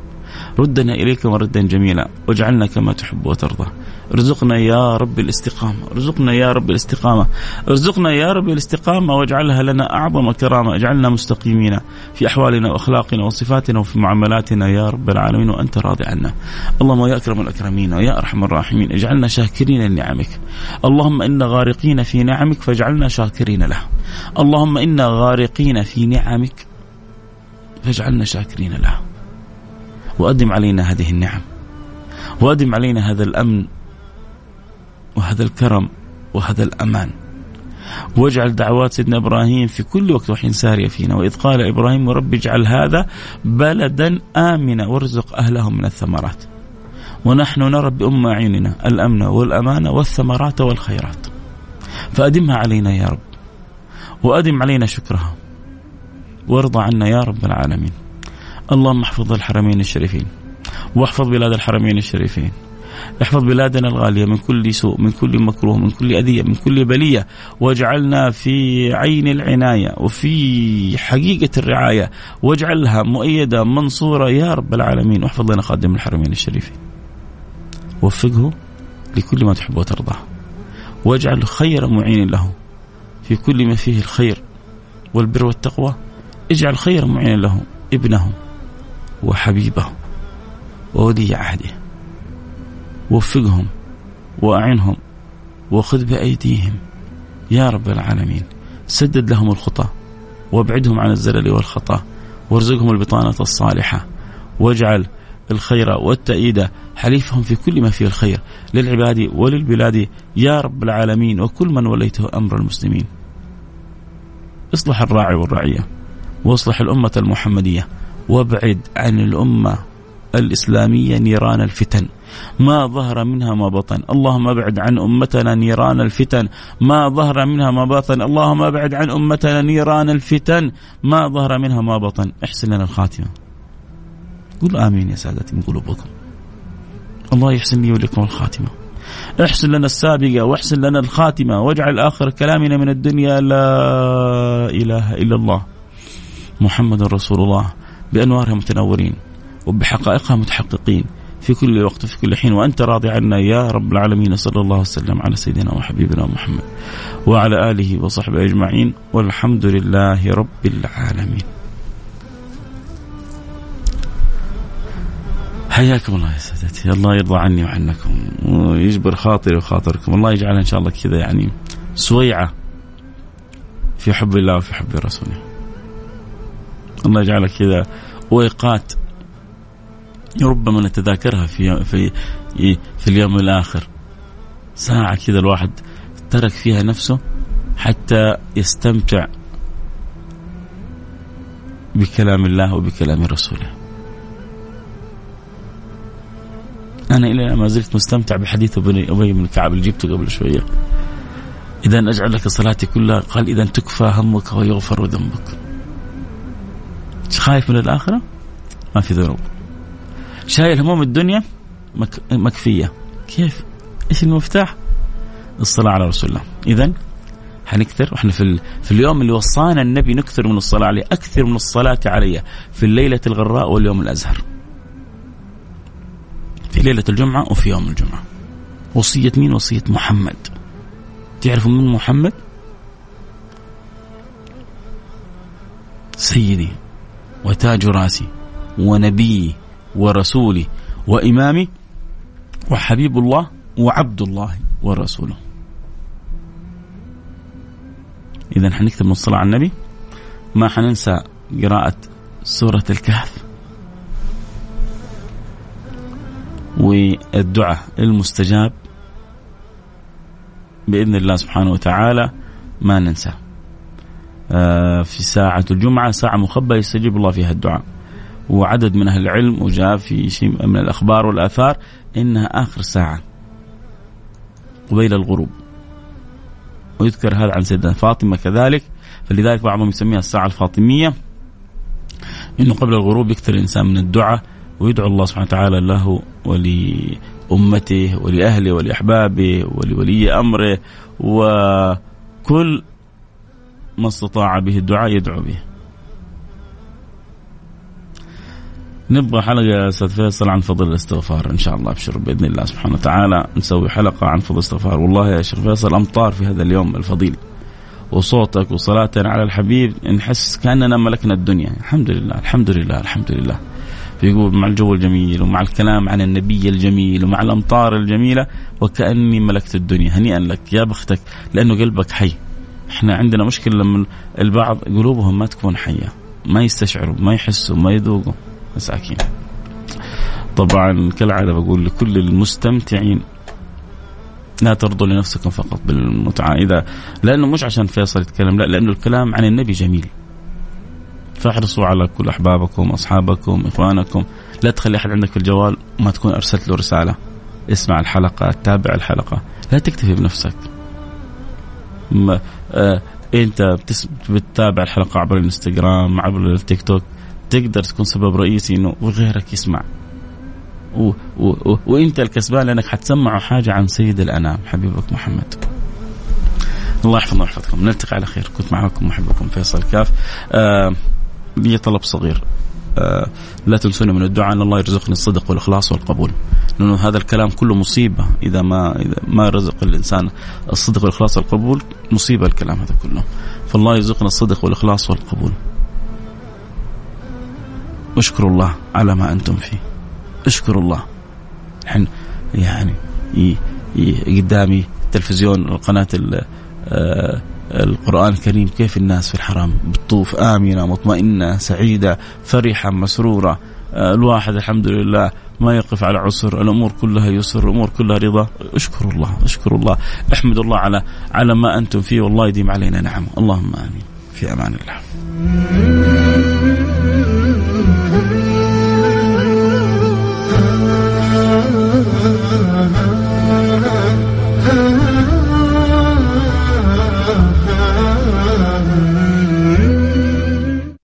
ردنا إليك مردا جميلا واجعلنا كما تحب وترضى. ارزقنا يا رب الاستقامة ارزقنا يا رب الاستقامة. ارزقنا يا رب الاستقامة واجعلها لنا أعظم كرامة اجعلنا مستقيمين في أحوالنا وأخلاقنا وصفاتنا وفي معاملاتنا يا رب العالمين وأنت راضي عنا. اللهم يا أكرم الأكرمين ويا أرحم الراحمين اجعلنا شاكرين لنعمك. اللهم إنا غارقين في نعمك فاجعلنا شاكرين له. اللهم إنا غارقين في نعمك فاجعلنا شاكرين له. وأدم علينا هذه النعم. وأدم علينا هذا الأمن وهذا الكرم وهذا الأمان. واجعل دعوات سيدنا إبراهيم في كل وقت وحين سارية فينا. وإذ قال إبراهيم رب اجعل هذا بلدا آمنا وارزق أهله من الثمرات. ونحن نرى بأم أعيننا الأمن والأمان والثمرات والخيرات. فأدمها علينا يا رب. وأدم علينا شكرها. وارضى عنا يا رب العالمين. اللهم احفظ الحرمين الشريفين واحفظ بلاد الحرمين الشريفين. احفظ بلادنا الغالية من كل سوء من كل مكروه من كل أذية من كل بلية. واجعلنا في عين العناية وفي حقيقة الرعاية. واجعلها مؤيدة منصورة يا رب العالمين. واحفظ لنا خادم الحرمين الشريفين. وفقه لكل ما تحب وترضى واجعل خير معين له في كل ما فيه الخير والبر والتقوى. اجعل خير معين له ابنه وحبيبه وولي عهده وفقهم وأعنهم وخذ بأيديهم. يا رب العالمين سدد لهم الخطى وابعدهم عن الزلل والخطأ وارزقهم البطانة الصالحة واجعل الخير والتأييد حليفهم في كل ما فيه الخير للعباد وللبلاد. يا رب العالمين وكل من وليته أمر المسلمين. اصلح الراعي والرعية واصلح الأمة المحمدية وابعد عن الأمة الإسلامية نيران الفتن. ما ظهر منها ما بطن. اللهم ابعد عن أمتنا نيران الفتن. ما ظهر منها ما بطن. اللهم ابعد عن أمتنا نيران الفتن. ما ظهر منها ما بطن. احسن لنا الخاتمة. قولوا آمين يا سادتي من قلوبكم. الله يحسن لي ولكم الخاتمة. احسن لنا السابقة واحسن لنا الخاتمة. واجعل آخر كلامنا من الدنيا لا إله إلا الله. محمد رسول الله. بأنوارها متنورين وبحقائقها متحققين في كل وقت وفي كل حين. وأنت راضي عنا يا رب العالمين صلى الله وسلم على سيدنا وحبيبنا محمد وعلى آله وصحبه أجمعين. والحمد لله رب العالمين. حياكم الله يا سادتي. الله يرضى عني وعنكم ويجبر خاطري وخاطركم. الله يجعلها إن شاء الله كذا يعني سويعة في حب الله وفي حب رسوله. الله يجعلك كذا ويقات ربما نتذاكرها في في في اليوم الآخر ساعة كذا الواحد ترك فيها نفسه حتى يستمتع بكلام الله وبكلام رسوله. أنا إلى ما زلت مستمتع بحديث أبي بن كعب اللي جبته قبل شوية. إذا أجعل لك صلاتي كلها قال إذا تكفى همك ويغفر ذنبك. خايف من الآخرة؟ ما في ذنوب. شايل هموم الدنيا مك... مكفية. كيف؟ إيش المفتاح؟ الصلاة على رسول الله. إذا حنكثر. وإحنا في ال... في اليوم اللي وصانا النبي نكثر من الصلاة عليه أكثر من الصلاة عليه في الليلة الغراء واليوم الأزهر. في ليلة الجمعة وفي يوم الجمعة. وصية مين؟ وصية محمد. تعرفوا من محمد؟ سيدي. وتاج رأسي ونبيي ورسوله وإمامي وحبيب الله وعبد الله ورسوله. إذا حنكتب من الصلاة على النبي. ما حننسى قراءة سورة الكهف والدعاء المستجاب. بإذن الله سبحانه وتعالى ما ننسى. آه، في ساعة الجمعة ساعة مخبأة يستجيب الله فيها الدعاء. وعدد من أهل العلم وجاء في شيء من الأخبار والآثار إنها آخر ساعة قبيل الغروب. ويذكر هذا عن سيدنا فاطمة كذلك. فلذلك بعضهم يسميها الساعة الفاطمية. إنه قبل الغروب يكثر الإنسان من الدعاء ويدعو الله سبحانه وتعالى له ولأمته ولأهله ولأحبابه ولولي أمره. وكل ما استطاع به الدعاء يدعو به. نبغى حلقة يا أستاذ فيصل عن فضل الاستغفار. إن شاء الله ابشر بإذن الله سبحانه وتعالى نسوي حلقة عن فضل الاستغفار. والله يا شيخ فيصل أمطار في هذا اليوم الفضيل. وصوتك وصلاتنا على الحبيب نحس كأننا ملكنا الدنيا. الحمد لله الحمد لله الحمد لله. يقول مع الجو الجميل ومع الكلام عن النبي الجميل ومع الأمطار الجميلة وكأني ملكت الدنيا. هنيئا لك يا بختك لأنه قلبك حي. إحنا عندنا مشكلة لما البعض قلوبهم ما تكون حية ما يستشعروا ما يحسوا ما يذوقوا. مساكين طبعا كالعادة بقول لكل المستمتعين لا ترضوا لنفسكم فقط بالمتعة. إذا لأنه مش عشان فيصل يتكلم لا لأنه الكلام عن النبي جميل. فاحرصوا على كل أحبابكم أصحابكم إخوانكم. لا تخلي أحد عندك في الجوال ما تكون أرسلت له رسالة. اسمع الحلقة تابع الحلقة. لا تكتفي بنفسك. آه انت بتتابع الحلقة عبر الانستغرام عبر التيك توك تقدر تكون سبب رئيسي إنه وغيرك يسمع. و و و وانت الكسبان لأنك حتسمعه حاجة عن سيد الأنام حبيبك محمد. الله يحفظنا ويحفظكم. نلتقي على خير. كنت معكم محبكم فيصل كاف. آه لي طلب صغير. لا تنسوني من الدعاء أن الله يرزقني الصدق والإخلاص والقبول. لأنه هذا الكلام كله مصيبة. إذا ما إذا ما رزق الإنسان الصدق والإخلاص والقبول مصيبة الكلام هذا كله. فالله يرزقنا الصدق والإخلاص والقبول. اشكروا الله على ما أنتم فيه. اشكروا الله. الحين يعني قدامي تلفزيون قناة آه، القرآن الكريم كيف الناس في الحرم بتطوف آمنة مطمئنة سعيدة فرحة مسرورة. آه، الواحد الحمد لله ما يقف على عسر الأمور كلها يسر الأمور كلها رضا. اشكروا الله اشكروا الله. احمدوا الله على على ما أنتم فيه والله يديم علينا نعم. اللهم آمين. في أمان الله.